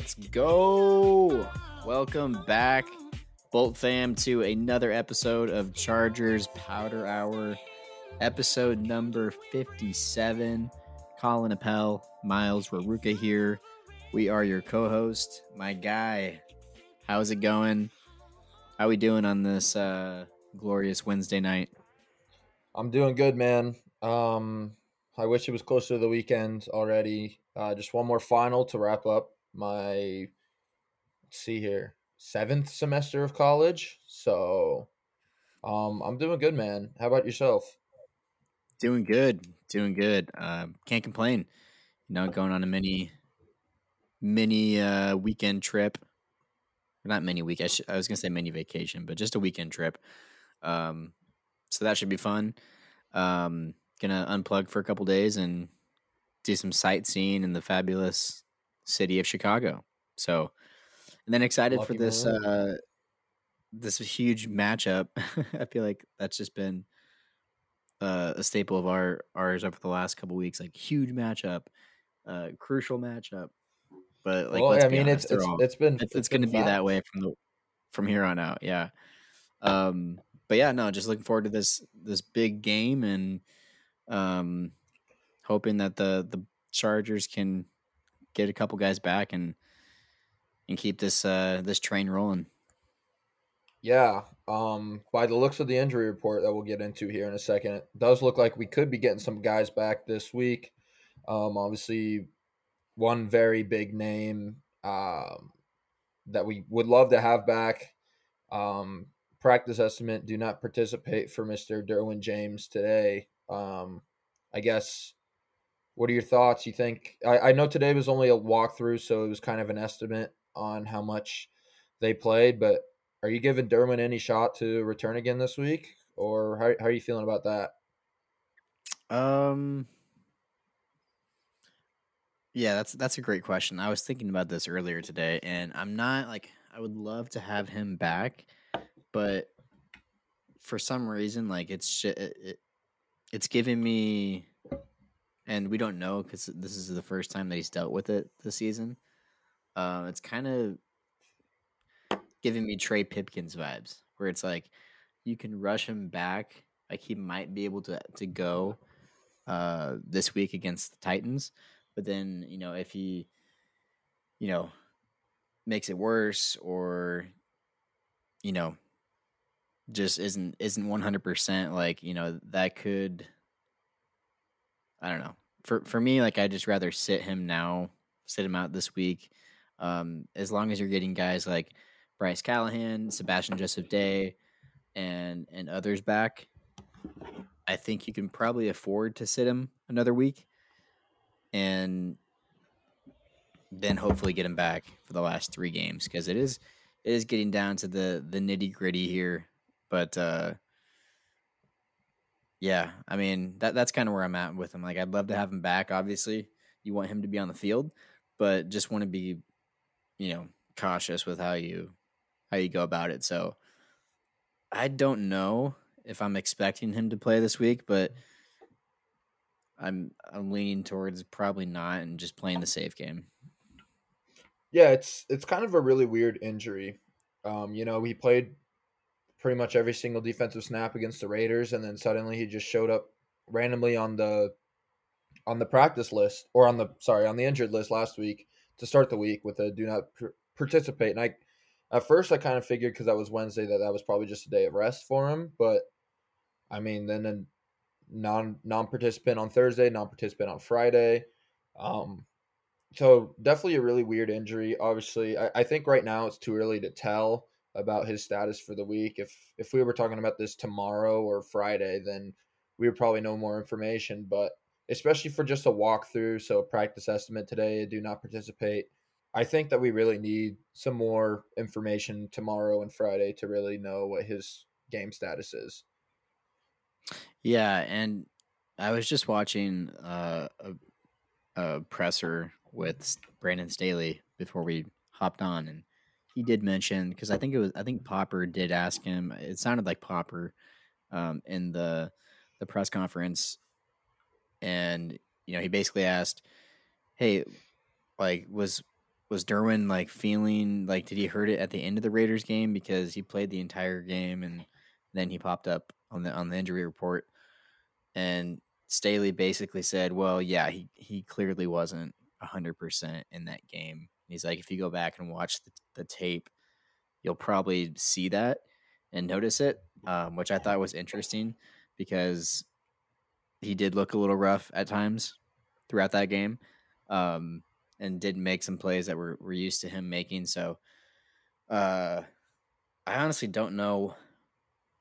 Let's go. Welcome back, Bolt fam, to another episode of Chargers Powder Hour, episode number 57. Colin Appel, Miles Raruka here. We are your co host, my guy. How's it going? How are we doing on this uh, glorious Wednesday night? I'm doing good, man. Um, I wish it was closer to the weekend already. Uh, just one more final to wrap up my let's see here seventh semester of college. So, um, I'm doing good, man. How about yourself? Doing good, doing good. Uh, can't complain. You know, going on a mini, mini uh, weekend trip. Not mini week. I, sh- I was gonna say mini vacation, but just a weekend trip. Um, so that should be fun. Um, gonna unplug for a couple days and do some sightseeing in the fabulous city of Chicago. So, and then excited Lucky for this uh, this huge matchup. I feel like that's just been uh, a staple of our ours over the last couple weeks. Like huge matchup, uh, crucial matchup. But like, well, I mean, honest, it's, it's, all, it's been it's, it's, it's going to be that way from the from here on out. Yeah. Um, but yeah, no, just looking forward to this this big game and um, hoping that the the Chargers can get a couple guys back and and keep this uh, this train rolling. Yeah, um, by the looks of the injury report that we'll get into here in a second, it does look like we could be getting some guys back this week. Um, obviously, one very big name um, that we would love to have back. Um, practice estimate: do not participate for Mister Derwin James today. Um, I guess what are your thoughts? You think I, I know today was only a walkthrough, so it was kind of an estimate on how much they played, but are you giving Derwin any shot to return again this week? Or how, how are you feeling about that? Um yeah, that's that's a great question. I was thinking about this earlier today, and I'm not like I would love to have him back, but for some reason, like it's it, it, it's giving me and we don't know because this is the first time that he's dealt with it this season. Um, it's kind of giving me Trey Pipkins vibes, where it's like you can rush him back, like he might be able to to go uh, this week against the Titans, but then you know if he, you know, makes it worse or you know just isn't isn't 100% like you know that could I don't know. For for me, like I just rather sit him now, sit him out this week. Um, as long as you're getting guys like Bryce Callahan, Sebastian Joseph Day, and and others back, I think you can probably afford to sit him another week, and then hopefully get him back for the last three games because it is it is getting down to the the nitty gritty here. But uh, yeah, I mean that that's kind of where I'm at with him. Like I'd love to have him back. Obviously, you want him to be on the field, but just want to be, you know, cautious with how you how you go about it. So I don't know if I'm expecting him to play this week, but I'm I'm leaning towards probably not and just playing the safe game. Yeah, it's it's kind of a really weird injury. Um, you know, he played pretty much every single defensive snap against the Raiders, and then suddenly he just showed up randomly on the on the practice list or on the sorry on the injured list last week to start the week with a do not participate. And I at first I kind of figured because that was Wednesday that that was probably just a day of rest for him, but I mean then a non non participant on Thursday, non participant on Friday. Um, so definitely a really weird injury. Obviously, I, I think right now it's too early to tell about his status for the week. If if we were talking about this tomorrow or Friday, then we would probably know more information. But especially for just a walkthrough, so practice estimate today, do not participate. I think that we really need some more information tomorrow and Friday to really know what his game status is. Yeah, and I was just watching uh, a, a presser with Brandon Staley before we hopped on, and he did mention because I think it was I think Popper did ask him. It sounded like Popper um, in the the press conference, and you know he basically asked, "Hey, like was was Derwin like feeling like did he hurt it at the end of the Raiders game because he played the entire game and then he popped up on the on the injury report and Staley basically said, "Well, yeah, he he clearly wasn't 100% in that game." He's like, "If you go back and watch the, the tape, you'll probably see that and notice it," um, which I thought was interesting because he did look a little rough at times throughout that game. Um, and did make some plays that we're, we're used to him making. So uh, I honestly don't know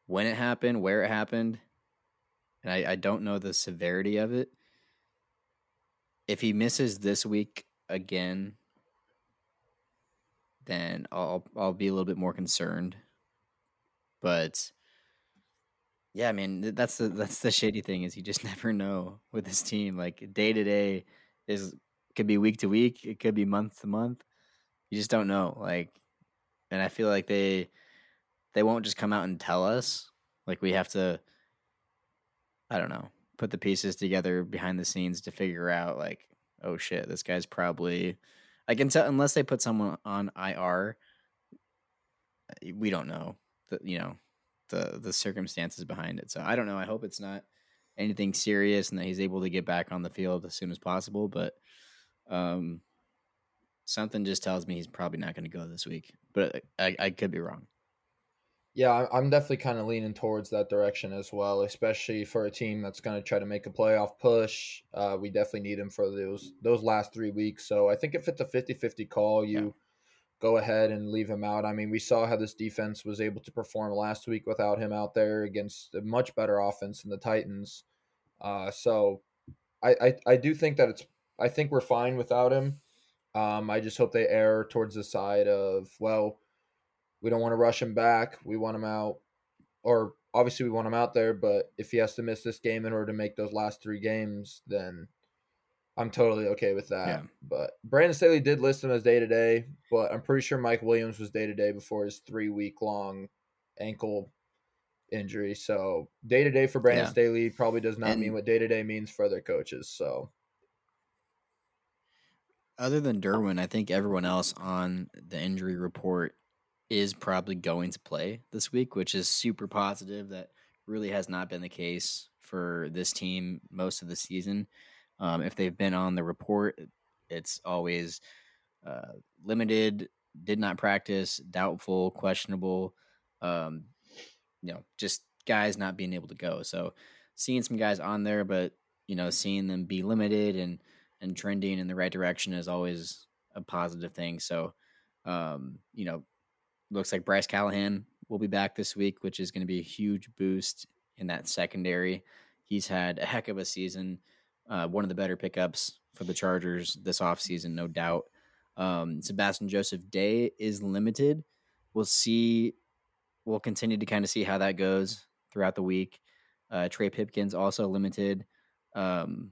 when it happened, where it happened, and I, I don't know the severity of it. If he misses this week again, then I'll I'll be a little bit more concerned. But yeah, I mean that's the that's the shady thing is you just never know with this team. Like day to day is could be week to week, it could be month to month. You just don't know. Like, and I feel like they they won't just come out and tell us. Like we have to, I don't know, put the pieces together behind the scenes to figure out like, oh shit, this guy's probably. I can tell unless they put someone on IR, we don't know the you know the the circumstances behind it. So I don't know. I hope it's not anything serious and that he's able to get back on the field as soon as possible. But um, something just tells me he's probably not going to go this week, but I, I could be wrong. Yeah, I'm definitely kind of leaning towards that direction as well, especially for a team that's going to try to make a playoff push. Uh, we definitely need him for those those last three weeks. So I think if it's a 50-50 call, you yeah. go ahead and leave him out. I mean, we saw how this defense was able to perform last week without him out there against a much better offense than the Titans. Uh, so I, I, I do think that it's I think we're fine without him. Um, I just hope they err towards the side of well, we don't want to rush him back. We want him out, or obviously we want him out there. But if he has to miss this game in order to make those last three games, then I'm totally okay with that. Yeah. But Brandon Staley did list him as day to day, but I'm pretty sure Mike Williams was day to day before his three week long ankle injury. So day to day for Brandon yeah. Staley probably does not and, mean what day to day means for other coaches. So other than Derwin, I think everyone else on the injury report is probably going to play this week, which is super positive. That really has not been the case for this team most of the season. Um, if they've been on the report, it's always uh, limited, did not practice, doubtful, questionable. Um, you know, just guys not being able to go. So seeing some guys on there, but you know, seeing them be limited and and trending in the right direction is always a positive thing. So, um, you know, looks like Bryce Callahan will be back this week, which is going to be a huge boost in that secondary. He's had a heck of a season, uh, one of the better pickups for the Chargers this offseason, no doubt. Um, Sebastian Joseph Day is limited. We'll see. We'll continue to kind of see how that goes throughout the week. Uh, Trey Pipkins also limited. Um,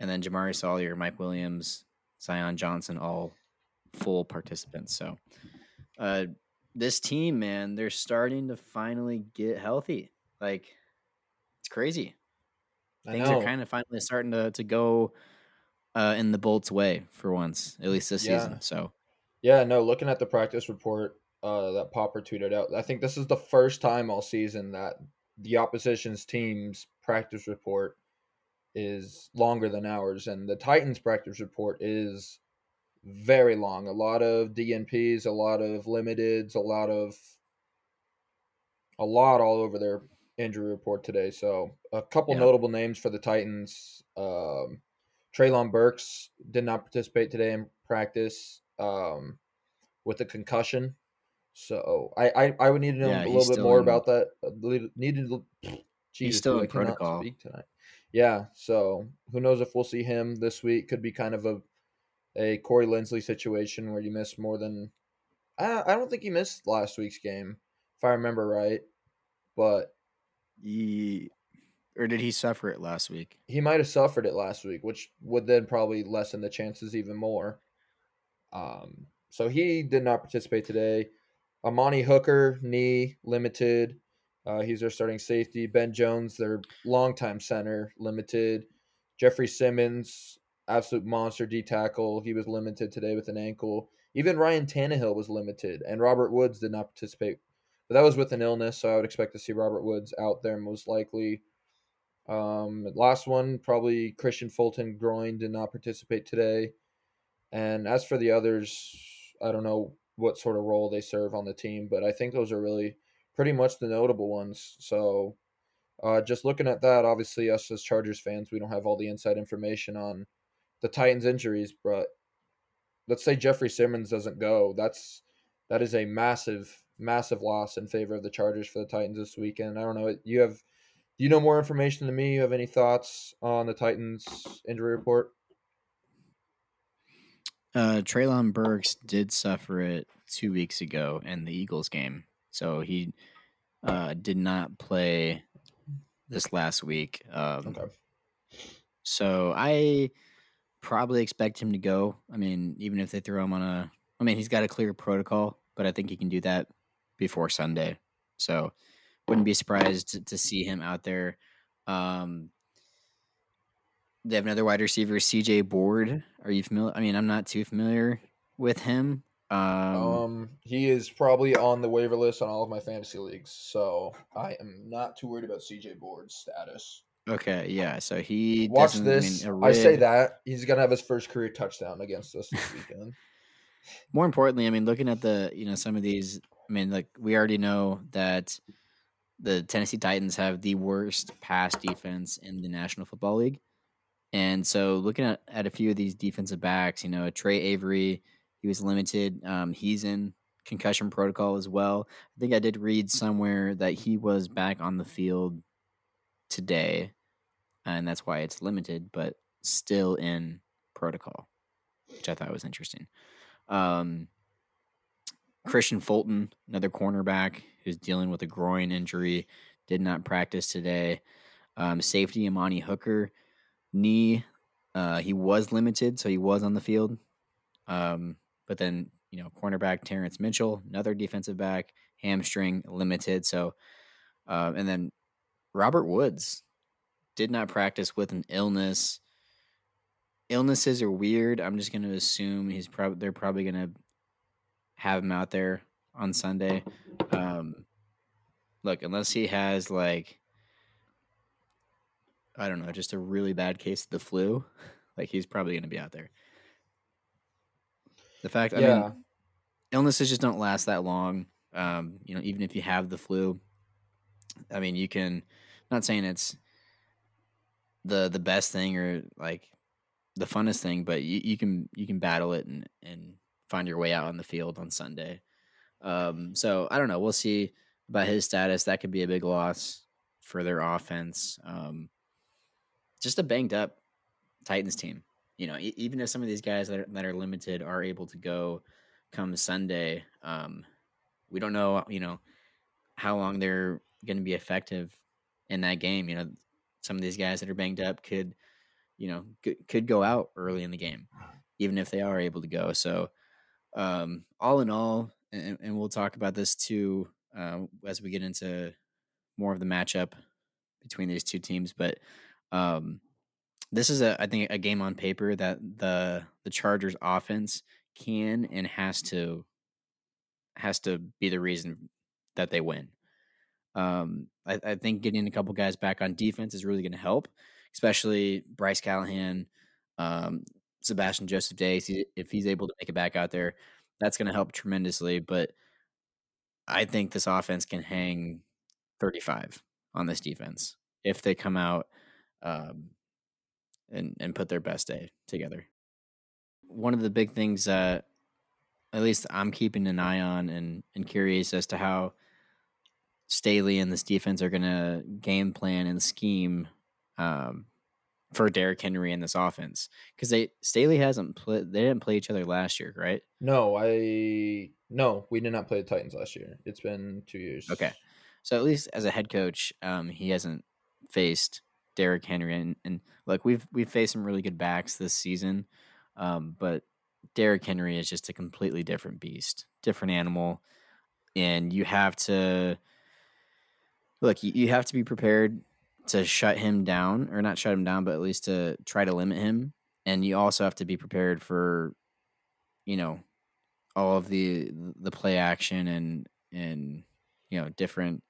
and then Jamaree Salyer, Mike Williams, Zion Johnson, all full participants. So, uh, this team, man, they're starting to finally get healthy. Like, it's crazy. Things are kind of finally starting to to go uh, in the Bolts' way for once, at least this yeah. season. So, yeah, no, looking at the practice report uh, that Popper tweeted out, I think this is the first time all season that the opposition's team's practice report is longer than ours, and the Titans practice report is very long. A lot of DNPs, a lot of limiteds, a lot of a lot all over their injury report today. So a couple yeah. notable names for the Titans. Um, Treylon Burks did not participate today in practice um, with a concussion. So I, I, I would need to know yeah, a little bit more in, about that. Needed. Jesus, he's still in protocol. Speak tonight yeah, so who knows if we'll see him this week? Could be kind of a a Corey Linsley situation where you miss more than I I don't think he missed last week's game if I remember right, but he or did he suffer it last week? He might have suffered it last week, which would then probably lessen the chances even more. Um, so he did not participate today. Amani Hooker knee limited. Uh, he's their starting safety. Ben Jones, their longtime center, limited. Jeffrey Simmons, absolute monster D tackle. He was limited today with an ankle. Even Ryan Tannehill was limited, and Robert Woods did not participate. But that was with an illness, so I would expect to see Robert Woods out there most likely. Um, last one, probably Kristian Fulton groin did not participate today. And as for the others, I don't know what sort of role they serve on the team, but I think those are really pretty much the notable ones. So uh, just looking at that, obviously, us as Chargers fans, we don't have all the inside information on the Titans' injuries, but let's say Jeffrey Simmons doesn't go. That's that is a massive, massive loss in favor of the Chargers for the Titans this weekend. I don't know. You have, do you know more information than me? You have any thoughts on the Titans' injury report? Uh, Treylon Burks did suffer it two weeks ago in the Eagles game, so he uh, did not play this last week. Um, okay. So I probably expect him to go. I mean, even if they throw him on a, I mean, he's got a clear protocol, but I think he can do that before Sunday. So wouldn't be surprised to, to see him out there. Um, they have another wide receiver, CJ Board. Are you familiar? I mean, I'm not too familiar with him. Um, um, he is probably on the waiver list on all of my fantasy leagues, so I am not too worried about CJ Board's status. Okay, yeah. So he watch this. I, mean, I say that he's gonna have his first career touchdown against us this weekend. More importantly, I mean, looking at the you know some of these, I mean, like we already know that the Tennessee Titans have the worst pass defense in the National Football League. And so looking at, at a few of these defensive backs, you know, Tre Avery, he was limited. Um, he's in concussion protocol as well. I think I did read somewhere that he was back on the field today, and that's why it's limited, but still in protocol, which I thought was interesting. Um, Kristian Fulton, another cornerback who's dealing with a groin injury, did not practice today. Um, safety Amani Hooker knee. Uh, he was limited, so he was on the field. Um, but then, you know, cornerback Terrance Mitchell, another defensive back, hamstring limited. So, uh, and then Robert Woods did not practice with an illness. Illnesses are weird. I'm just going to assume he's probably they're probably going to have him out there on Sunday. Um, look, unless he has like I don't know, just a really bad case of the flu, like he's probably going to be out there. The fact, I yeah. mean, illnesses just don't last that long. Um, you know, even if you have the flu, I mean, you can. Not saying it's the the best thing or like the funnest thing, but you, you can you can battle it and and find your way out on the field on Sunday. Um, so I don't know. We'll see about his status. That could be a big loss for their offense. Um, just a banged up Titans team. You know, e- even if some of these guys that are, that are limited are able to go come Sunday, um, we don't know, you know, how long they're going to be effective in that game. You know, some of these guys that are banged up could, you know, could, go out early in the game, even if they are able to go. So, um, all in all, and, and we'll talk about this too uh, as we get into more of the matchup between these two teams, but um, this is a I think a game on paper that the the Chargers offense can and has to has to be the reason that they win. Um, I, I think getting a couple guys back on defense is really going to help, especially Bryce Callahan, um, Sebastian Joseph Day. If he's able to make it back out there, that's going to help tremendously. But I think this offense can hang 35 on this defense if they come out um, and and put their best day together. One of the big things that at least I'm keeping an eye on and and curious as to how Staley and this defense are going to game plan and scheme um, for Derrick Henry in this offense because they Staley hasn't played. They didn't play each other last year, right? No, I no, we did not play the Titans last year. It's been two years. Okay, so at least as a head coach, um, he hasn't faced Derrick Henry and, and like we've we've faced some really good backs this season, um, but Derrick Henry is just a completely different beast, different animal, and you have to look. You, you have to be prepared to shut him down, or not shut him down, but at least to try to limit him. And you also have to be prepared for, you know, all of the the play action and and you know different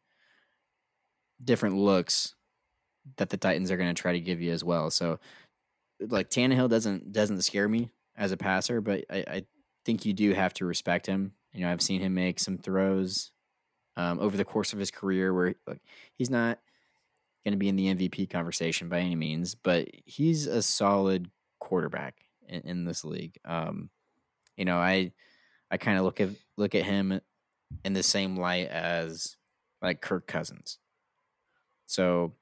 different looks that the Titans are going to try to give you as well. So like Tannehill doesn't doesn't scare me as a passer, but I, I think you do have to respect him. You know, I've seen him make some throws um, over the course of his career where like he's not going to be in the MVP conversation by any means, but he's a solid quarterback in, in this league. Um, you know, I I kind of look at look at him in the same light as like Kirk Cousins. So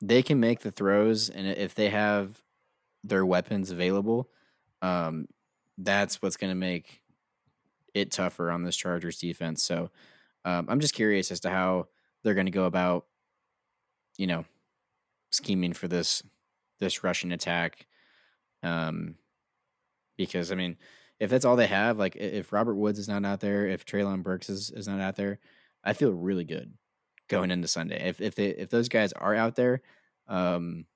they can make the throws, and if they have their weapons available, um, that's what's going to make it tougher on this Chargers defense. So um, I'm just curious as to how they're going to go about, you know, scheming for this this rushing attack. Um, because I mean, if that's all they have, like if Robert Woods is not out there, if Treylon Burks is, is not out there, I feel really good going into Sunday. If if they if those guys are out there, um,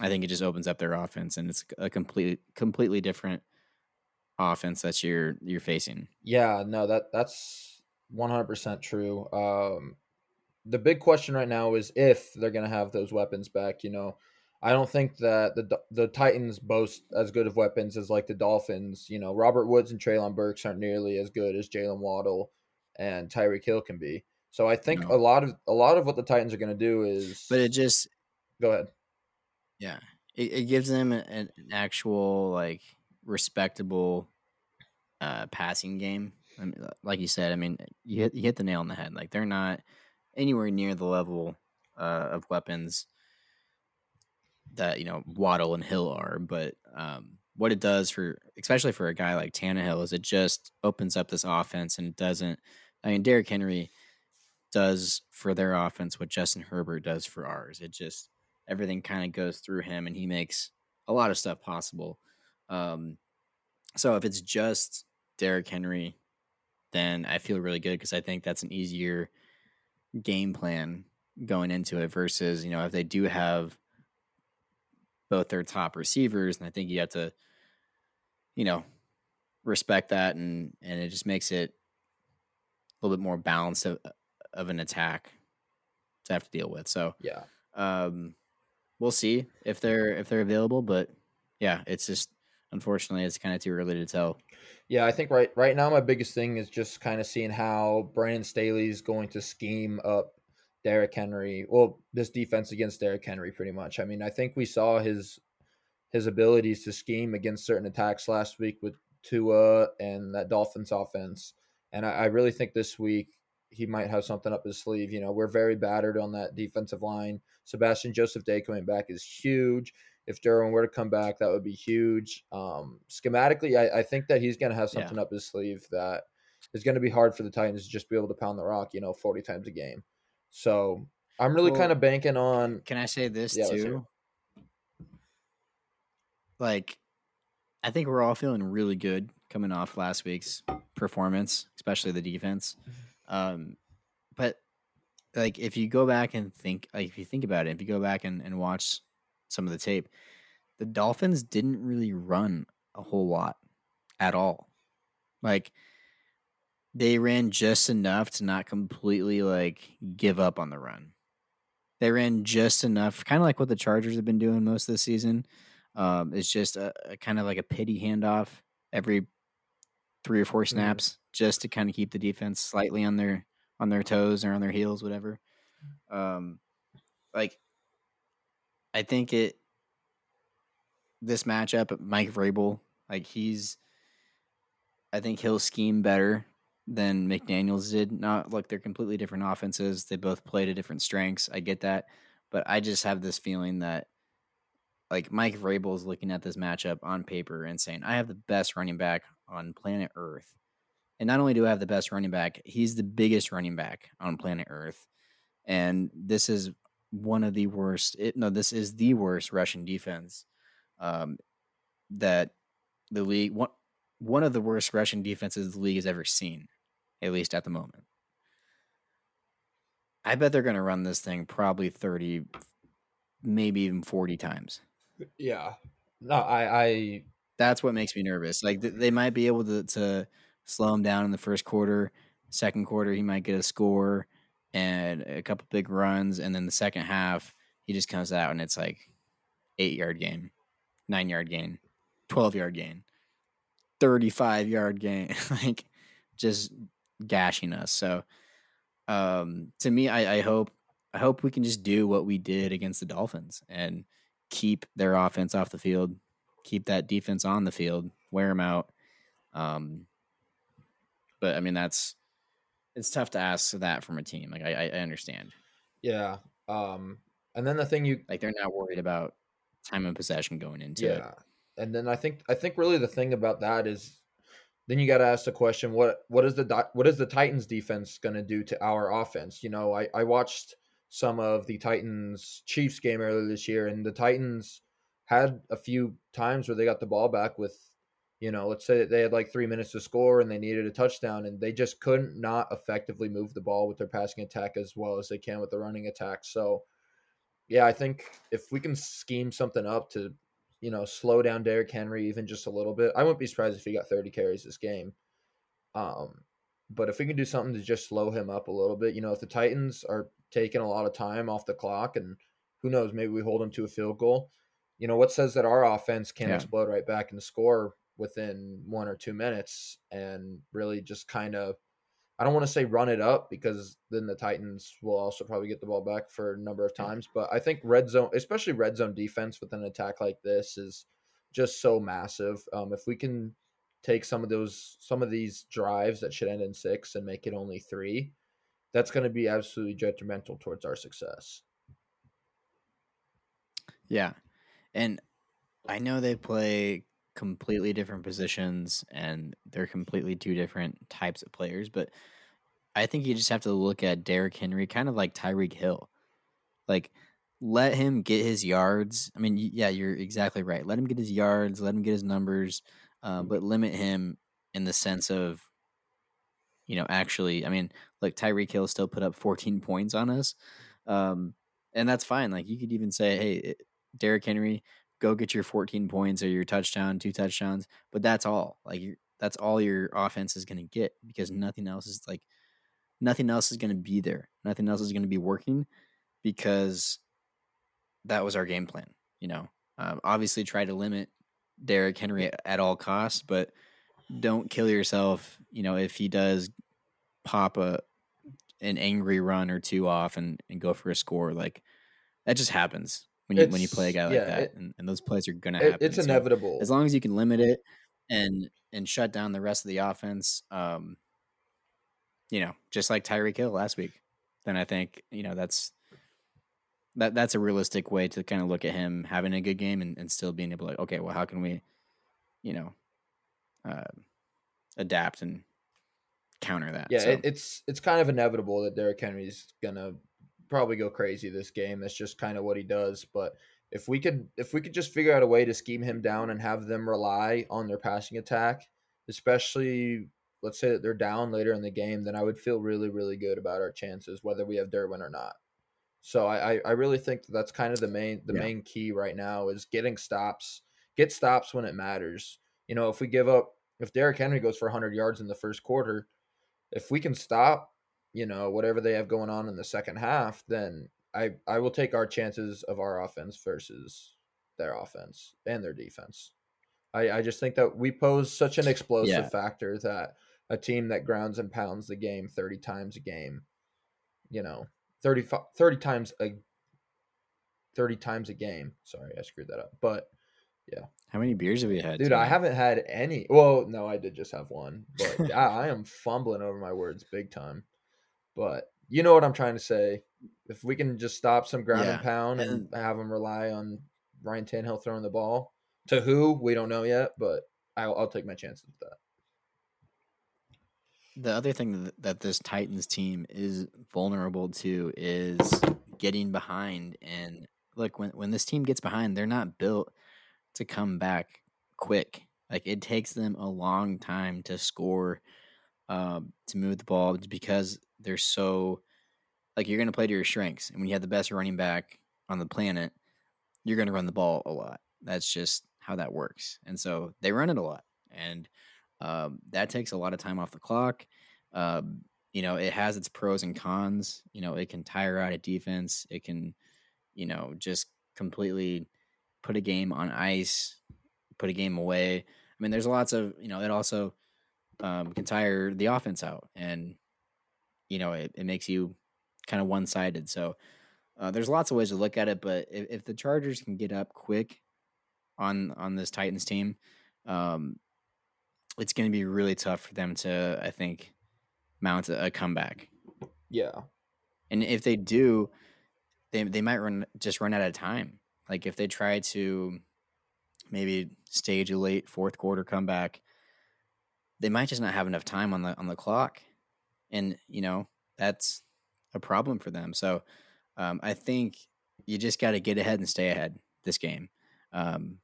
I think it just opens up their offense and it's a completely completely different offense that you're you're facing. Yeah, no, that that's one hundred percent true. Um, the big question right now is if they're gonna have those weapons back. You know, I don't think that the the Titans boast as good of weapons as like the Dolphins. You know, Robert Woods and Treylon Burks aren't nearly as good as Jaylen Waddle and Tyreek Hill can be. So I think no. a lot of a lot of what the Titans are going to do is. But it just go ahead. Yeah, it, it gives them an, an actual like respectable uh, passing game. I mean, like you said, I mean, you hit, you hit the nail on the head. Like they're not anywhere near the level uh, of weapons that you know Waddle and Hill are, but um, what it does for, especially for a guy like Tannehill, is it just opens up this offense and it doesn't. I mean, Derrick Henry does for their offense what Justin Herbert does for ours. It just everything kind of goes through him, and he makes a lot of stuff possible. Um, so if it's just Derrick Henry, then I feel really good because I think that's an easier game plan going into it versus you know if they do have both their top receivers, and I think you have to, you know, respect that, and and it just makes it a little bit more balanced of, of an attack to have to deal with. So yeah, um, we'll see if they're if they're available, but yeah, it's just unfortunately it's kind of too early to tell. Yeah, I think right right now my biggest thing is just kind of seeing how Brandon Staley is going to scheme up Derrick Henry. Well, this defense against Derrick Henry, pretty much. I mean, I think we saw his his abilities to scheme against certain attacks last week with Tua and that Dolphins offense, and I, I really think this week he might have something up his sleeve. You know, we're very battered on that defensive line. Sebastian Joseph Day coming back is huge. If Derwin were to come back, that would be huge. Um, schematically, I, I think that he's going to have something yeah. up his sleeve that is going to be hard for the Titans to just be able to pound the rock, you know, 40 times a game. So I'm really well, kind of banking on. Can I say this yeah, too? Like, I think we're all feeling really good coming off last week's performance, especially the defense. Mm-hmm. Um, but like if you go back and think, like if you think about it, if you go back and, and watch some of the tape, the Dolphins didn't really run a whole lot at all. Like they ran just enough to not completely like give up on the run. They ran just enough, kind of like what the Chargers have been doing most of the season. Um, it's just a, a kind of like a pity handoff every three or four mm-hmm. snaps mm-hmm. just to kind of keep the defense slightly on their on their toes or on their heels, whatever. Um, like I think it this matchup, Mike Vrabel, like he's I think he'll scheme better than McDaniels did. Not like they're completely different offenses. They both play to different strengths. I get that. But I just have this feeling that like Mike Vrabel is looking at this matchup on paper and saying, I have the best running back on planet Earth. And not only do I have the best running back, he's the biggest running back on planet Earth. And this is one of the worst. It, no, this is the worst rushing defense um, that the league. One, one of the worst rushing defenses the league has ever seen, at least at the moment. I bet they're going to run this thing probably 30, maybe even 40 times. Yeah. No, I, I That's what makes me nervous. Like th- they might be able to to slow him down in the first quarter. Second quarter, he might get a score and a couple big runs, and then the second half, he just comes out and it's like eight yard gain, nine yard gain, twelve yard gain, thirty five yard gain, like just gashing us. So, um, to me, I, I hope I hope we can just do what we did against the Dolphins and keep their offense off the field, keep that defense on the field, wear them out. Um, but I mean, that's it's tough to ask that from a team. Like I, I understand. Yeah. Um, and then the thing you like they're not worried about time of possession going into yeah. it. And then I think I think really the thing about that is then you got to ask the question what what is the what is the Titans defense going to do to our offense? You know, I I watched some of the Titans Chiefs game earlier this year and the Titans had a few times where they got the ball back with you know, let's say they had like 3 minutes to score and they needed a touchdown and they just couldn't not effectively move the ball with their passing attack as well as they can with the running attack. So yeah, I think if we can scheme something up to you know, slow down Derrick Henry even just a little bit. I wouldn't be surprised if he got 30 carries this game. Um, but if we can do something to just slow him up a little bit, you know, if the Titans are taking a lot of time off the clock and who knows, maybe we hold him to a field goal. You know, what says that our offense can yeah. explode right back and score within one or two minutes and really just kind of I don't want to say run it up because then the Titans will also probably get the ball back for a number of times. But I think red zone, especially red zone defense with an attack like this, is just so massive. Um, if we can take some of those, some of these drives that should end in six and make it only three, that's going to be absolutely detrimental towards our success. Yeah, and I know they play completely different positions and they're completely two different types of players. But I think you just have to look at Derrick Henry kind of like Tyreek Hill. Like, let him get his yards. I mean, yeah, you're exactly right. Let him get his yards, let him get his numbers, uh, but limit him in the sense of, you know, actually, I mean, like Tyreek Hill still put up 14 points on us. Um, and that's fine. Like, you could even say, hey, Derrick Henry go get your 14 points or your touchdown, two touchdowns, but that's all. Like that's all your offense is going to get because nothing else is like nothing else is going to be there. Nothing else is going to be working because that was our game plan. You know, um, obviously try to limit Derrick Henry at all costs, but don't kill yourself. You know, if he does pop a an angry run or two off and, and go for a score, like that just happens when you when you play a guy like yeah, that, it, and, and, those plays are gonna happen. It's inevitable. as long as you can limit it and and shut down the rest of the offense, um, you know, just like Tyreek Hill last week, then I think you know that's that that's a realistic way to kind of look at him having a good game and, and still being able to okay, well, how can we, you know, uh, adapt and counter that? Yeah, so. it, it's it's kind of inevitable that Derrick Henry's gonna probably go crazy this game. That's just kind of what he does. But if we could if we could just figure out a way to scheme him down and have them rely on their passing attack, especially let's say that they're down later in the game, then I would feel really, really good about our chances, whether we have Derwin or not. So I, I really think that that's kind of the main the yeah. main key right now is getting stops, get stops when it matters. You know, if we give up, if Derrick Henry goes for 100 yards in the first quarter, if we can stop you know, whatever they have going on in the second half, then I I will take our chances of our offense versus their offense and their defense. I, I just think that we pose such an explosive yeah. factor that a team that grounds and pounds the game 30 times a game, you know, 30, 30 times a 30 times a game. Sorry, I screwed that up. But yeah. How many beers have you had? Dude, I haven't had any. Well, no, I did just have one. But I, I am fumbling over my words big time. But you know what I'm trying to say. If we can just stop some ground yeah. and pound and, and have them rely on Ryan Tannehill throwing the ball to who we don't know yet, but I'll, I'll take my chances with that. The other thing that this Titans team is vulnerable to is getting behind. And look, when when this team gets behind, they're not built to come back quick. Like it takes them a long time to score, um, to move the ball because they're so like you're going to play to your strengths. And when you have the best running back on the planet, you're going to run the ball a lot. That's just how that works. And so they run it a lot. And um, that takes a lot of time off the clock. Um, you know, it has its pros and cons. You know, it can tire out a defense. It can, you know, just completely put a game on ice, put a game away. I mean, there's lots of, you know, it also um, can tire the offense out. And, you know, it, it makes you kind of one sided. So uh, there's lots of ways to look at it. But if, if the Chargers can get up quick on on this Titans team, um, it's going to be really tough for them to, I think, mount a, a comeback. Yeah. And if they do, they they might run just run out of time. Like if they try to maybe stage a late fourth quarter comeback, they might just not have enough time on the on the clock, and you know that's a problem for them. So um, I think you just got to get ahead and stay ahead this game. Um,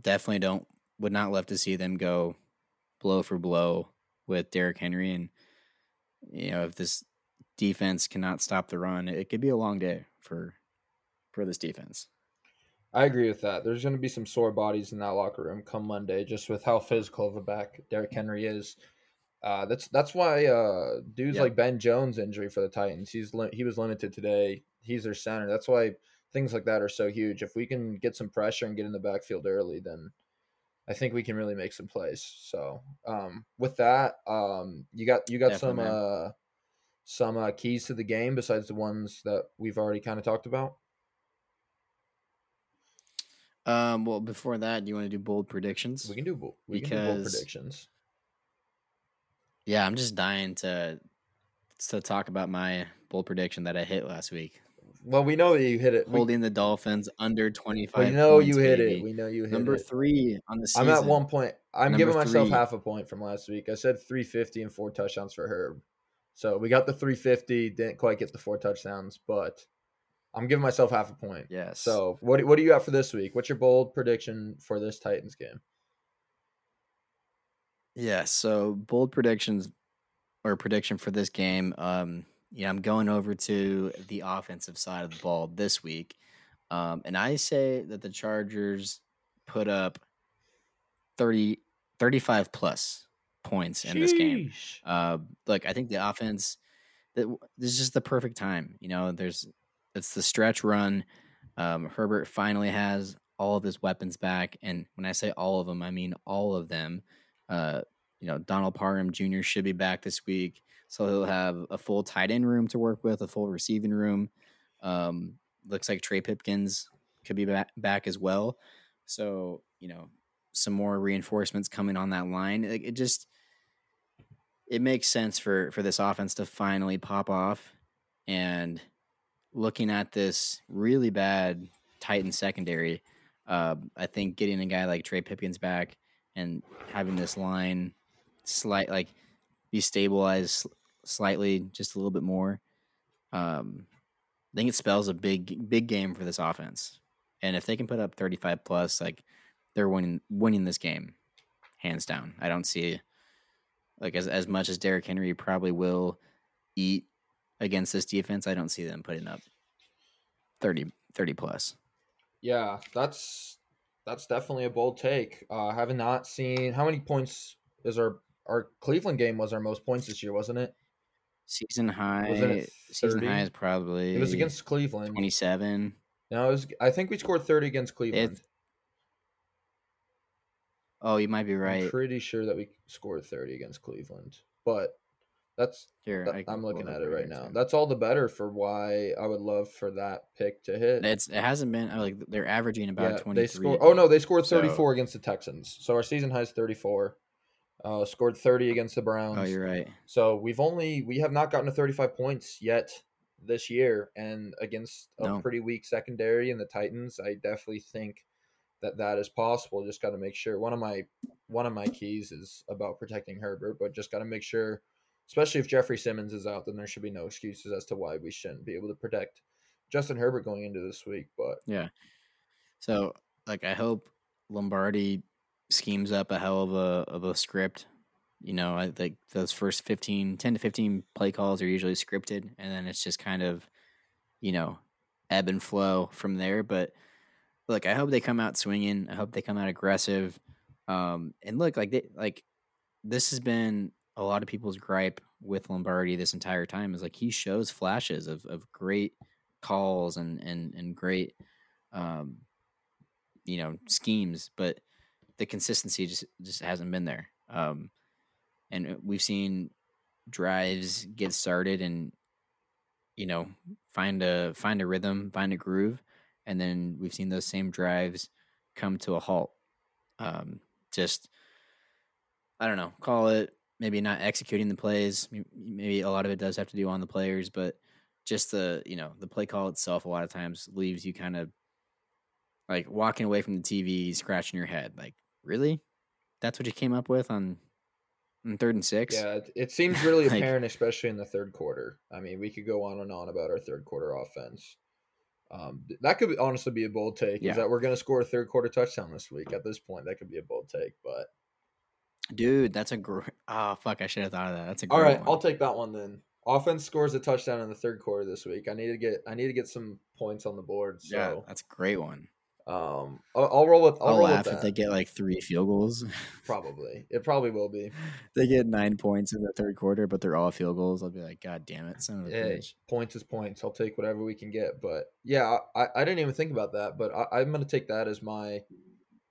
definitely don't would not love to see them go blow for blow with Derrick Henry, and you know if this defense cannot stop the run, it could be a long day for for this defense. I agree with that. There's going to be some sore bodies in that locker room come Monday, just with how physical of a back Derrick Henry is. Uh, that's that's why uh, dudes Yep. like Ben Jones injury for the Titans. He's li- he was limited today. He's their center. That's why things like that are so huge. If we can get some pressure and get in the backfield early, then I think we can really make some plays. So um, with that, um, you got you got some uh, some uh, keys to the game besides the ones that we've already kind of talked about. Um, well, before that, do you want to do bold predictions? We can do bo- we can do bold predictions. Yeah, I'm just dying to to talk about my bold prediction that I hit last week, Well, we know that you hit it. We, holding the Dolphins under 25. we know points, you hit baby. it. We know you hit it. Number it. three on the I'm at one point. I'm Number giving myself three. half a point from last week. I said 350 and four touchdowns for Herb. So we got the 350. Didn't quite get the four touchdowns, but I'm giving myself half a point. Yes. So what what do you got for this week? What's your bold prediction for this Titans game? Yeah, so bold predictions or prediction for this game. Um, yeah, I'm going over to the offensive side of the ball this week. Um, and I say that the Chargers put up 30, 35 plus points in this game. Uh, look, I think the offense that this is just the perfect time. You know, there's it's the stretch run. Um, Herbert finally has all of his weapons back, and when I say all of them, I mean all of them. Uh, you know, Donald Parham Jr. should be back this week, so he'll have a full tight end room to work with, a full receiving room. Um, looks like Trey Pipkins could be back, back as well. So you know, some more reinforcements coming on that line. It, it just it makes sense for for this offense to finally pop off and looking at this really bad Titan secondary, uh, I think getting a guy like Trey Pipkins back and having this line slight like be stabilized slightly, just a little bit more. Um, I think it spells a big big game for this offense, and if they can put up thirty five plus, like they're winning winning this game, hands down. I don't see like as as much as Derrick Henry probably will eat against this defense. I don't see them putting up 30, 30 plus. Yeah, that's that's definitely a bold take. Uh, having not seen how many points is our our Cleveland game was our most points this year, wasn't it? Season high, it season high is probably It was against Cleveland. twenty seven. No, it was. I think we scored thirty against Cleveland. Oh, you might be I'm right. pretty sure that we scored thirty against Cleveland, but that's Here, that- I I'm looking at it right now. too. That's all the better for why I would love for that pick to hit. It's it hasn't been uh, like they're averaging about yeah, twenty they three. scored. Oh no, they scored So- 34 against the Texans. So our season high is 34. Uh, scored 30 against the Browns. Oh, you're right. So we've only we have not gotten to 35 points yet this year, and against a No. pretty weak secondary in the Titans, I definitely think that that is possible. Just got to make sure. One of my one of my keys is about protecting Herbert, but just got to make sure, especially if Jeffrey Simmons is out, then there should be no excuses as to why we shouldn't be able to protect Justin Herbert going into this week. But Yeah. So like I hope Lombardi schemes up a hell of a of a script. You know, I think those first 15, 10 to 15 play calls are usually scripted and then it's just kind of, you know, ebb and flow from there. But look, I hope they come out swinging. I hope they come out aggressive. Um, and look, like they like this has been a lot of people's gripe with Lombardi this entire time is like he shows flashes of of great calls and and and great um you know schemes, but the consistency just just hasn't been there. Um, and uh, we've seen drives get started and you know find a find a rhythm, find a groove, and then we've seen those same drives come to a halt. Um, just I don't know, call it maybe not executing the plays. Maybe a lot of it does have to do on the players, but just the you know the play call itself a lot of times leaves you kind of like walking away from the TV, scratching your head. Like, really? That's what you came up with on, on third and six? Yeah, it seems really like, apparent, especially in the third quarter. I mean, we could go on and on about our third quarter offense. Um, that could honestly be a bold take. Yeah. Is that we're going to score a third quarter touchdown this week? At this point, that could be a bold take. But dude, that's a great. Oh fuck! I should have thought of that. That's a all right. One. All right, I'll take that one then. Offense scores a touchdown in the third quarter this week. I need to get. I need to get some points on the board. So. Yeah, that's a great one. Um, I'll, I'll roll with. I'll, I'll roll laugh with if they get like three field goals. probably, it probably will be. they get nine points in the third quarter, but they're all field goals. I'll be like, God damn it, son of hey, bitch. Points is points. I'll take whatever we can get. But yeah, I, I didn't even think about that, but I, am going to take that as my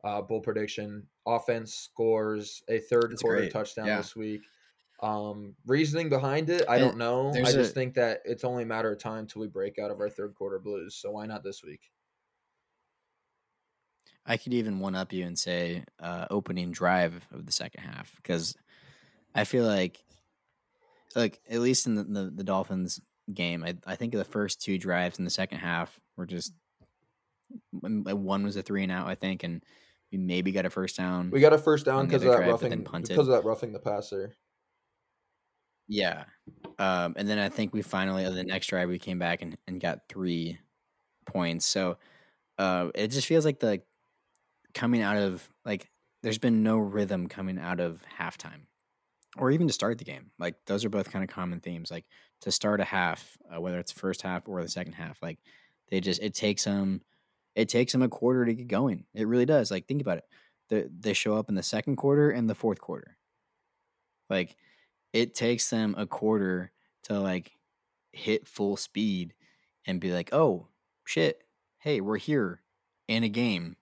uh, bull prediction. Offense scores a third That's quarter great. touchdown yeah. this week. Um, reasoning behind it, I don't know. I just a, think that it's only a matter of time till we break out of our third quarter blues. So why not this week? I could even one up you and say uh, opening drive of the second half because I feel like, like at least in the, the, the Dolphins game, I I think the first two drives in the second half were just one was a three and out, I think, and we maybe got a first down. We got a first down because of that drive, roughing because of that roughing the passer. Yeah, um, and then I think we finally on the next drive we came back and, and got three points. So uh, it just feels like the coming out of like there's been no rhythm coming out of halftime or even to start the game. Like those are both kind of common themes. Like to start a half, uh, whether it's first half or the second half, like they just it takes them it takes them a quarter to get going. It really does. Like think about it. The, they show up in the second quarter and the fourth quarter. Like it takes them a quarter to like hit full speed and be like, "Oh, shit. Hey, we're here in a game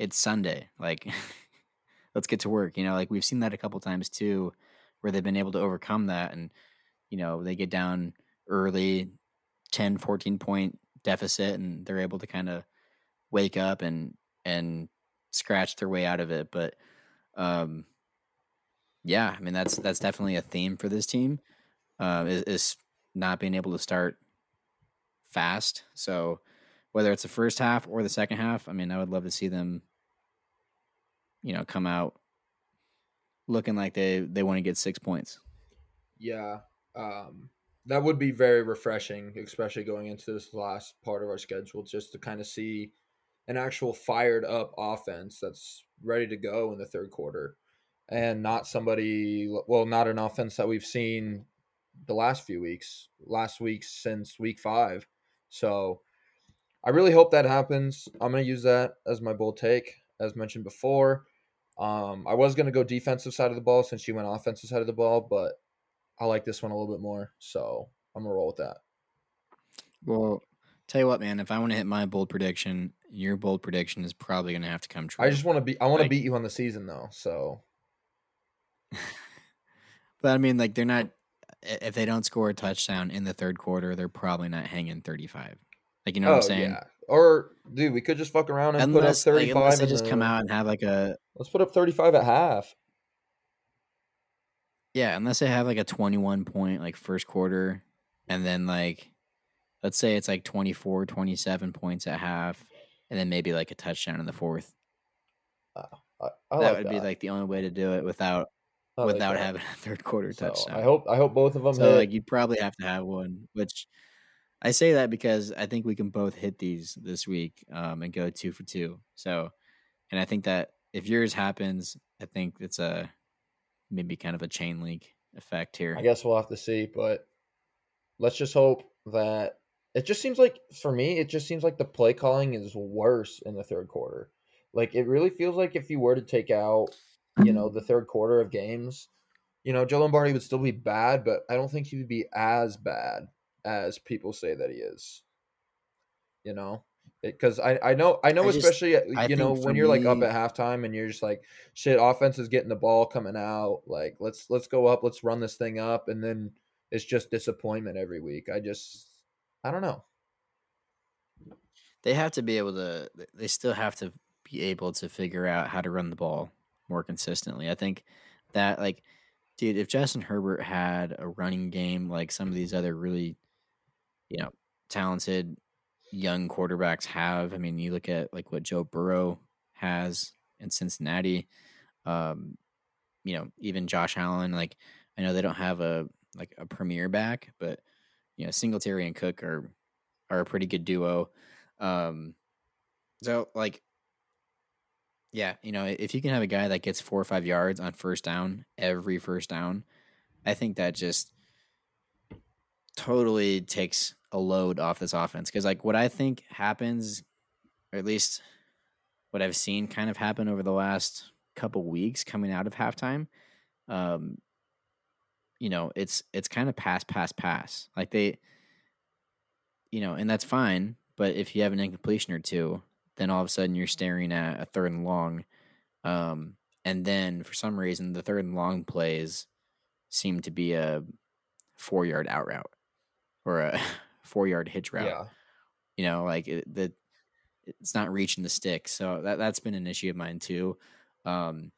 it's Sunday. Like, let's get to work. You know, like we've seen that a couple times too, where they've been able to overcome that. And, you know, they get down early, 10, 14 point deficit, and they're able to kind of wake up and, and scratch their way out of it. But, um, yeah, I mean, that's, that's definitely a theme for this team, uh, is, is not being able to start fast. So, whether it's the first half or the second half, I mean, I would love to see them you know, come out looking like they they want to get six points. Yeah, um, that would be very refreshing, especially going into this last part of our schedule, just to kind of see an actual fired up offense that's ready to go in the third quarter, and not somebody, well, not an offense that we've seen the last few weeks, last week since week five. So I really hope that happens. I'm going to use that as my bold take, as mentioned before. Um, I was gonna go defensive side of the ball since you went offensive side of the ball, but I like this one a little bit more, so I'm gonna roll with that. Well, tell you what, man, if I want to hit my bold prediction, your bold prediction is probably gonna have to come true. I just want to be. I want to like, beat you on the season though, so. but I mean, like they're not. If they don't score a touchdown in the third quarter, they're probably not hanging 35. Like you know oh, what I'm oh, saying? Yeah. Or dude, we could just fuck around and unless, put up 35 like, they just the, come out and have like a Let's put up 35 at half. Yeah, unless they have like a 21 point like first quarter and then like let's say it's like 24 27 points at half and then maybe like a touchdown in the fourth. Uh, I, I that like would that. be like the only way to do it without without having a third quarter so touchdown. I hope I hope both of them so hit. like you'd probably have to have one which I say that because I think we can both hit these this week um, and go two for two. So, and I think that if yours happens, I think it's a maybe kind of a chain link effect here. I guess we'll have to see, but let's just hope that it just seems like for me, it just seems like the play calling is worse in the third quarter. Like it really feels like if you were to take out, you know, the third quarter of games, you know, Joe Lombardi would still be bad, but I don't think he would be as bad as people say that he is. You know, because I, I know I know I especially uh, I you know when you're like up at halftime and you're just like shit offense is getting the ball coming out like let's let's go up let's run this thing up and then it's just disappointment every week I just I don't know. They have to be able to they still have to be able to figure out how to run the ball more consistently. I think that like dude if justin herbert had a running game like some of these other really you know talented young quarterbacks have i mean you look at like what joe burrow has in cincinnati um you know even josh allen like i know they don't have a like a premier back but you know singletary and cook are are a pretty good duo um, so like, yeah, you know, if you can have a guy that gets four or five yards on first down every first down, I think that just totally takes a load off this offense. Because like what I think happens, or at least what I've seen kind of happen over the last couple weeks coming out of halftime, um, you know, it's it's kind of pass, pass, pass. Like they, you know, and that's fine. But if you have an incompletion or two, then all of a sudden you're staring at a third and long. Um, and then for some reason, the third and long plays seem to be a four yard out route or a four yard hitch route. yeah You know, like it, the it's not reaching the stick. So that that's been an issue of mine too. Um,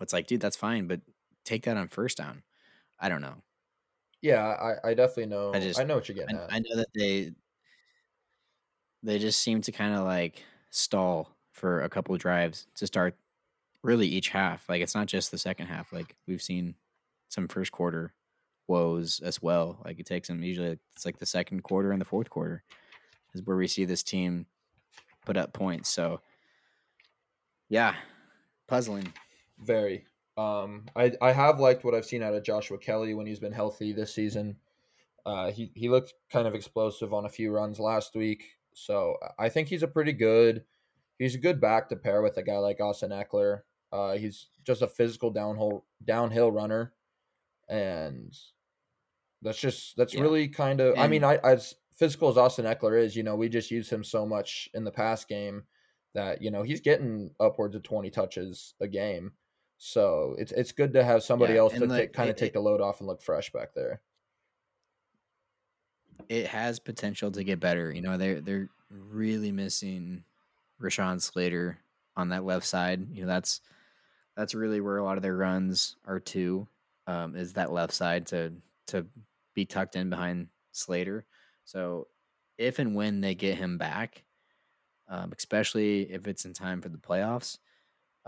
it's like, dude, that's fine, but take that on first down. I don't know. yeah I, I definitely know I, just- I know what you're getting I, at I know that they they just seem to kind of like stall for a couple of drives to start really each half. Like it's not just the second half. Like we've seen some first quarter woes as well. Like it takes them usually it's like the second quarter and the fourth quarter is where we see this team put up points. So yeah, puzzling. Very. Um, I I have liked what I've seen out of Joshua Kelley when he's been healthy this season. Uh, he he looked kind of explosive on a few runs last week, so I think he's a pretty good. He's a good back to pair with a guy like Austin Ekeler. Uh, he's just a physical downhill downhill runner, and that's just that's Yeah. really kind of. I mean, I as physical as Austin Ekeler is, you know, we just use him so much in the pass game that you know he's getting upwards of twenty touches a game. So it's it's good to have somebody Yeah, else to like, take, kind of take it- the load off and look fresh back there. it has potential to get better. You know, they're they're really missing Rashawn Slater on that left side. You know, that's that's really where a lot of their runs are to, um, is that left side to to be tucked in behind Slater. So if and when they get him back, um, especially if it's in time for the playoffs,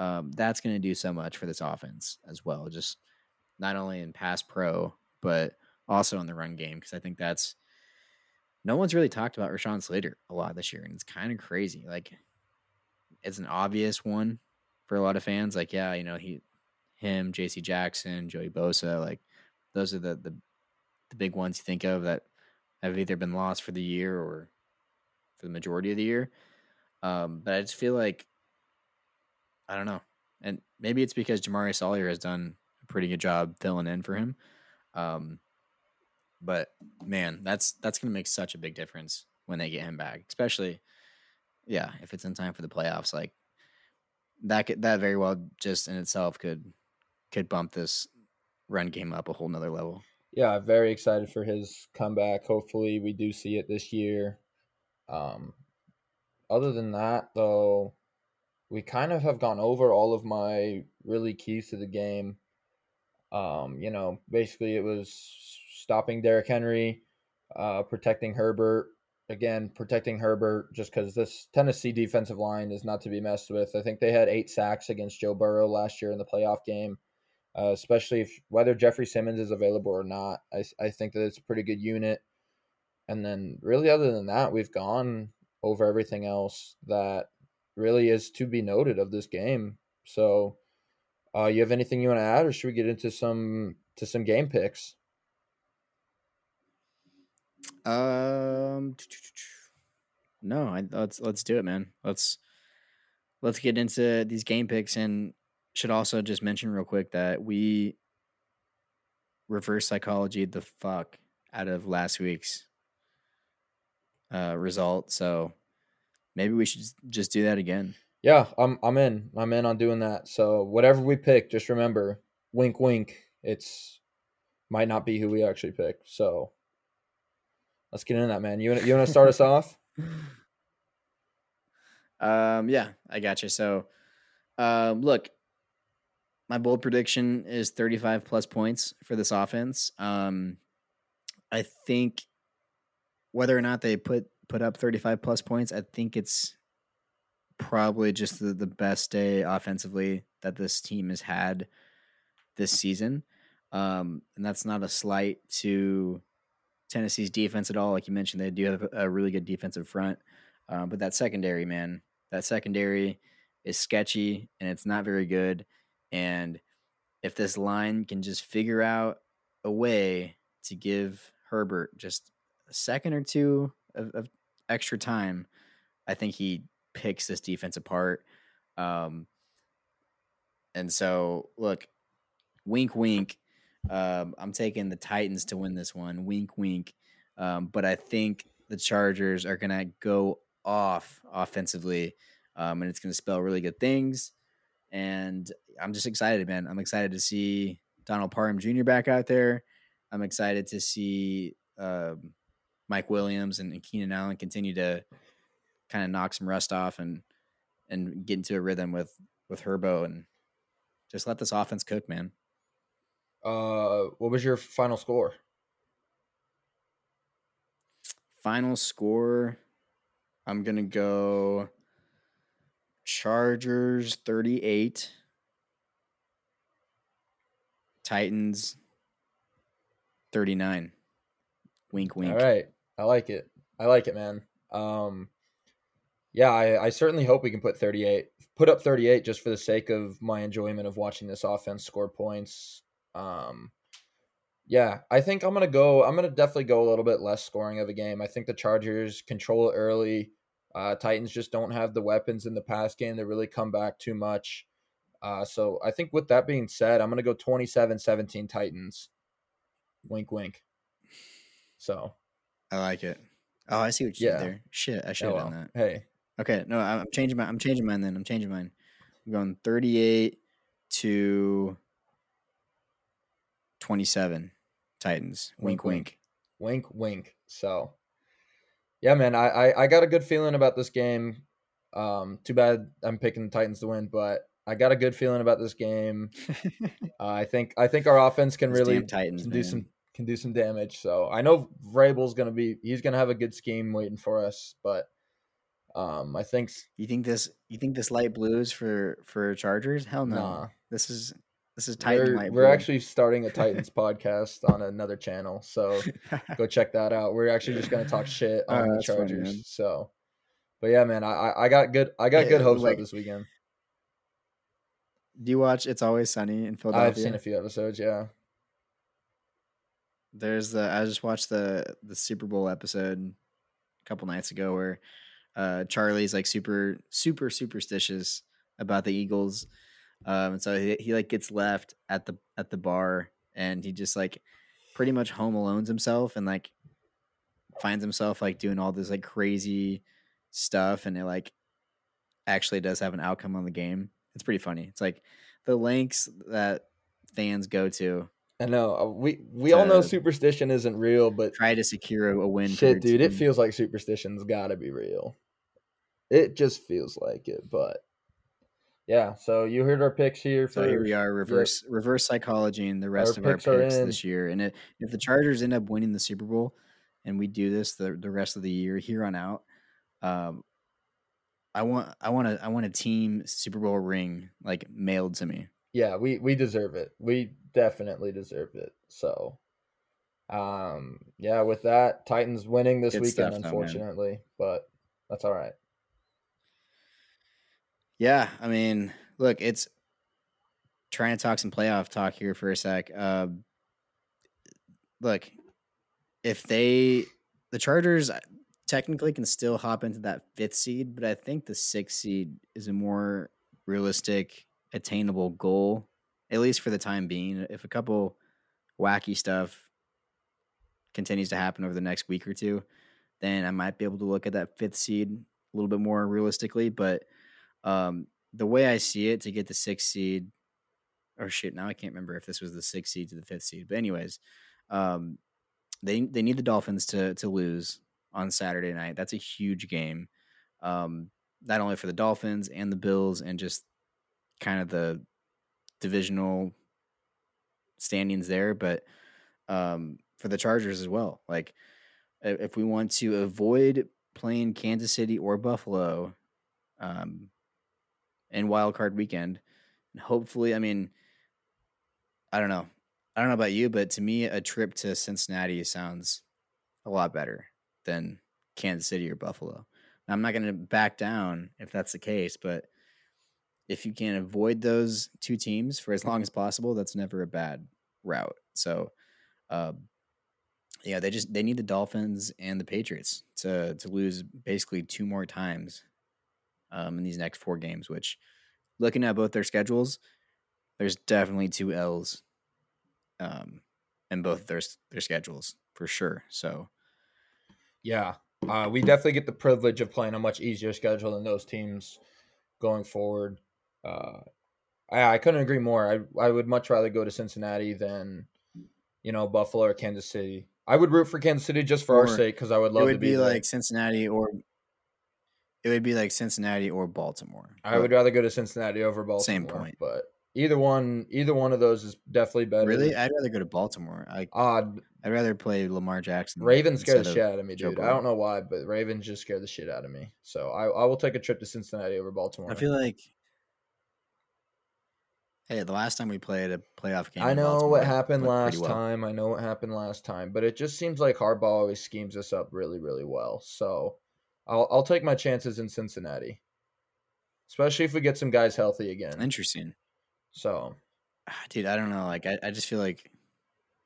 um, that's going to do so much for this offense as well. Just not only in pass pro, but also in the run game because I think that's no one's really talked about Rashawn Slater a lot this year, and it's kind of crazy. Like, it's an obvious one for a lot of fans. Like, yeah, you know, he, him, J.C. Jackson, Joey Bosa, like those are the the the big ones you think of that have either been lost for the year or for the majority of the year. Um, but I just feel like I don't know, and maybe it's because Jamaree Salyer has done a pretty good job filling in for him. Um, but man, that's that's gonna make such a big difference when they get him back, especially yeah, if it's in time for the playoffs. Like that could, that very well just in itself could could bump this run game up a whole nother level. Yeah, I'm very excited for his comeback. Hopefully, we do see it this year. Um, other than that, though, we kind of have gone over all of my really keys to the game. Um, you know, basically, it was stopping Derrick Henry, uh, protecting Herbert. Again, protecting Herbert just because this Tennessee defensive line is not to be messed with. I think they had eight sacks against Joe Burrow last year in the playoff game uh, especially if whether Jeffrey Simmons is available or not. I, I think that it's a pretty good unit. And then, really, other than that, we've gone over everything else that really is to be noted of this game. So, uh, you have anything you want to add, or should we get into some to some game picks? Um, no, I, let's let's do it, man. Let's let's get into these game picks, and should also just mention real quick that we reverse psychology the fuck out of last week's uh, result. So maybe we should just do that again. Yeah, I'm I'm in. I'm in on doing that. So whatever we pick, just remember, wink wink, it's might not be who we actually pick. So let's get into that, man. You you want to start us off? Um, yeah, I got you. So, um, look, my bold prediction is 35 plus points for this offense. Um, I think whether or not they put put up 35 plus points, I think it's probably just the, the best day offensively that this team has had this season. Um, and that's not a slight to Tennessee's defense at all. Like you mentioned, they do have a really good defensive front. Um, but that secondary, man, that secondary is sketchy and it's not very good. And if this line can just figure out a way to give Herbert just a second or two of, of extra time, I think he picks this defense apart. Um, and so, look, wink, wink. Um, I'm taking the Titans to win this one. Wink, wink. Um, but I think the Chargers are going to go off offensively, um, and it's going to spell really good things. And I'm just excited, man. I'm excited to see Donald Parham Jr. back out there. I'm excited to see um, Mike Williams and, and Keenan Allen continue to kind of knock some rust off and and get into a rhythm with with Herbo and just let this offense cook, man. Uh, what was your final score? Final score, I'm gonna go Chargers 38, Titans 39. Wink, wink. All right. I like it. I like it, man. Um, yeah, I, I certainly hope we can put 38, put up 38 just for the sake of my enjoyment of watching this offense score points. Um, yeah, I think I'm gonna go. I'm gonna definitely go a little bit less scoring of a game. I think the Chargers control early. Uh, Titans just don't have the weapons in the pass game to really come back too much. Uh, so I think with that being said, I'm gonna go 27-17 Titans. Wink, wink. So I like it. Oh, I see what you yeah. did there. Shit, I should have oh, well. done that. Hey. Okay, no, I'm changing my I'm changing mine then. I'm changing mine. I'm going 38 to 27 Titans. Wink wink. Wink wink. wink. So yeah, man, I, I, I got a good feeling about this game. Um, too bad I'm picking the Titans to win, but I got a good feeling about this game. uh, I think I think our offense can really Titans can do some can do some damage. So I know Vrabel's gonna be he's gonna have a good scheme waiting for us, but um, I think you think this you think this light blues for for Chargers? Hell no. Nah. This is this is Titan we're, we're actually starting a Titans podcast on another channel, so go check that out. We're actually just gonna talk shit on the Chargers. Funny, so, but yeah, man, I I got good I got yeah, good hopes like, this weekend. Do you watch It's Always Sunny in Philadelphia? I've seen a few episodes. Yeah. There's the I just watched the the Super Bowl episode a couple nights ago where uh, Charlie's like super super superstitious about the Eagles, um, and so he, he like gets left at the at the bar and he just like pretty much home alones himself and like finds himself like doing all this like crazy stuff and it like actually does have an outcome on the game. It's pretty funny. It's like the lengths that fans go to I know uh, we we all know superstition isn't real, but try to secure a win. Shit, dude, it feels like superstition's got to be real. It just feels like it, but yeah. So you heard our picks here. For, so here we are, reverse reverse psychology, and the rest our of picks our picks this year. And it, if the Chargers end up winning the Super Bowl, and we do this the the rest of the year here on out, um, I want I want a I want a team Super Bowl ring like mailed to me. Yeah, we we deserve it. We definitely deserve it. So, um, yeah, with that, Titans winning this Good weekend, stuff, unfortunately, but that's all right. Yeah, I mean, look, it's trying to talk some playoff talk here for a sec. Uh, look, if they the Chargers uh, technically can still hop into that fifth seed, but I think the sixth seed is a more realistic, attainable goal, at least for the time being. If a couple wacky stuff continues to happen over the next week or two, then I might be able to look at that fifth seed a little bit more realistically. But um, the way I see it, to get the sixth seed, or shit, now I can't remember if this was the sixth seed to the fifth seed. But anyways, um, they they need the Dolphins to to lose on Saturday night. That's a huge game, um, not only for the Dolphins and the Bills, and just kind of the divisional standings there, but um, for the Chargers as well. Like, if we want to avoid playing Kansas City or Buffalo um, in Wild Card Weekend, hopefully, I mean, I don't know. I don't know about you, but to me, a trip to Cincinnati sounds a lot better than Kansas City or Buffalo. Now, I'm not going to back down if that's the case, but if you can avoid those two teams for as long as possible, that's never a bad route. So, uh, yeah, they just they need the Dolphins and the Patriots to to lose basically two more times um, in these next four games. Which, looking at both their schedules, there's definitely two L's um, in both their their schedules for sure. So, yeah, uh, we definitely get the privilege of playing a much easier schedule than those teams going forward. Uh, I, I couldn't agree more. I I would much rather go to Cincinnati than you know Buffalo or Kansas City. I would root for Kansas City just for Or our sake because I would love it would to be, be, like Cincinnati or it would be like Cincinnati or Baltimore. I would rather go to Cincinnati over Baltimore. Same point. but either one, either one of those is definitely better. really. I'd rather go to Baltimore. I odd. I'd rather play Lamar Jackson. Ravens scare the shit out of me, Joe dude. I don't know why, but Ravens just scare the shit out of me. So I, I will take a trip to Cincinnati over Baltimore. I feel like. Hey, the last time we played a playoff game, I know what happened last well. time. I know what happened last time, but it just seems like Harbaugh always schemes us up really, really well. So I'll I'll take my chances in Cincinnati, especially if we get some guys healthy again. Interesting, So Ah, dude. I don't know. Like, I, I just feel like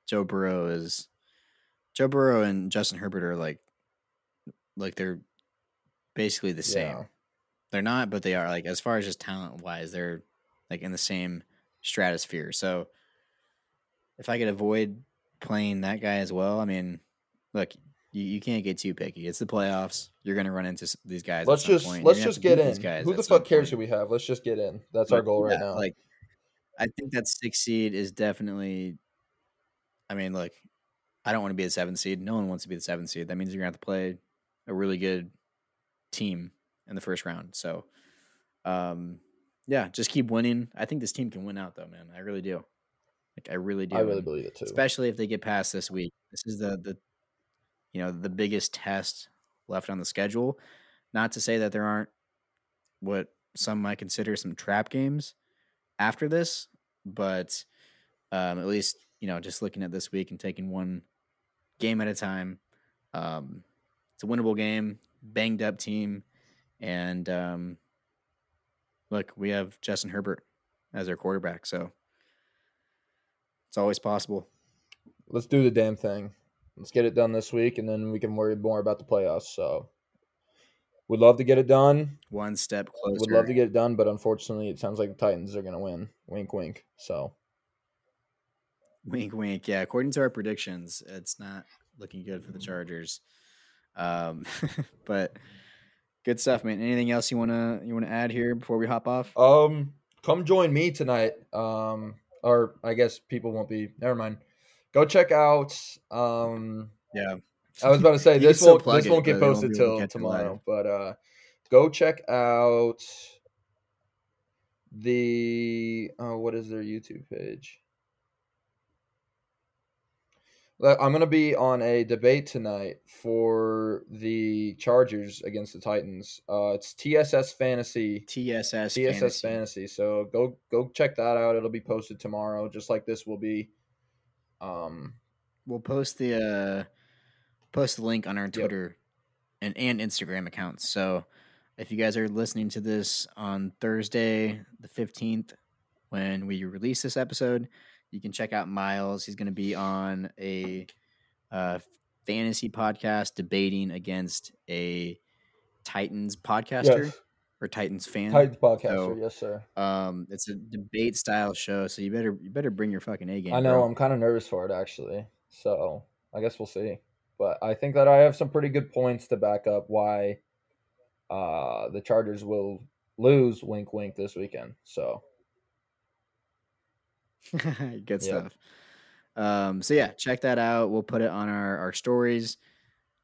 Joe Burrow is Joe Burrow and Justin Herbert are like, like they're basically the same. yeah, They're not, but they are. Like as far as just talent wise, they're like in the same stratosphere. So if I could avoid playing that guy as well, I mean, look, you, you can't get too picky. It's the playoffs. You're going to run into these guys. let's just. Let's just get in. guys Who the fuck cares point. who we have? Let's just get in. That's our goal right yeah, now. Like, I think that six seed is definitely. I mean, look, I don't want to be the seventh seed. No one wants to be the seventh seed. That means you're gonna have to play a really good team in the first round. So, um, yeah, just keep winning. I think this team can win out, though, man. I really do. Like, I really do. I really believe it too. especially if they get past this week. This is the the, you know, the biggest test left on the schedule. Not to say that there aren't what some might consider some trap games after this, but um, at least you know, just looking at this week and taking one game at a time. Um, it's a winnable game, banged up team, and um, look, we have Justin Herbert as our quarterback, so it's always possible. Let's do the damn thing. Let's get it done this week, and then we can worry more about the playoffs. So, we'd love to get it done. One step closer. We would love to get it done, but unfortunately, it sounds like the Titans are going to win. Wink, wink. So, Wink, wink. Yeah, according to our predictions, it's not looking good for the Chargers. Um, but good stuff, man. Anything else you wanna you wanna add here before we hop off? um, come join me tonight. Um, or I guess people won't be. Never mind. Go check out. Um, Yeah, I was about to say this won't this it, won't get they won't posted be able to till catch it tomorrow. But uh, go check out the uh, what is their YouTube page? I'm gonna be on a debate tonight for the Chargers against the Titans. Uh, it's TSS Fantasy. TSS TSS Fantasy. Fantasy. So go go check that out. It'll be posted tomorrow, just like this will be. Um, We'll post the uh, post the link on our Twitter and and Instagram accounts. So if you guys are listening to this on Thursday the fifteenth, when we release this episode, you can check out Miles. He's going to be on a uh, fantasy podcast debating against a Titans podcaster Yes. or Titans fan. Titans podcaster, So, yes, sir. Um, it's a debate style show, so you better you better bring your fucking A game. I know bro. I'm kind of nervous for it actually. So I guess we'll see. But I think that I have some pretty good points to back up why uh, the Chargers will lose. Wink, wink this weekend. So Good stuff. Um, so yeah, check that out. We'll put it on our, our stories.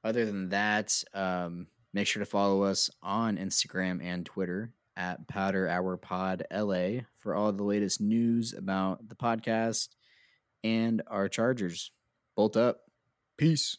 Other than that, um, make sure to follow us on Instagram and Twitter at Powder Hour Pod LA for all the latest news about the podcast and our Chargers. Bolt up. Peace.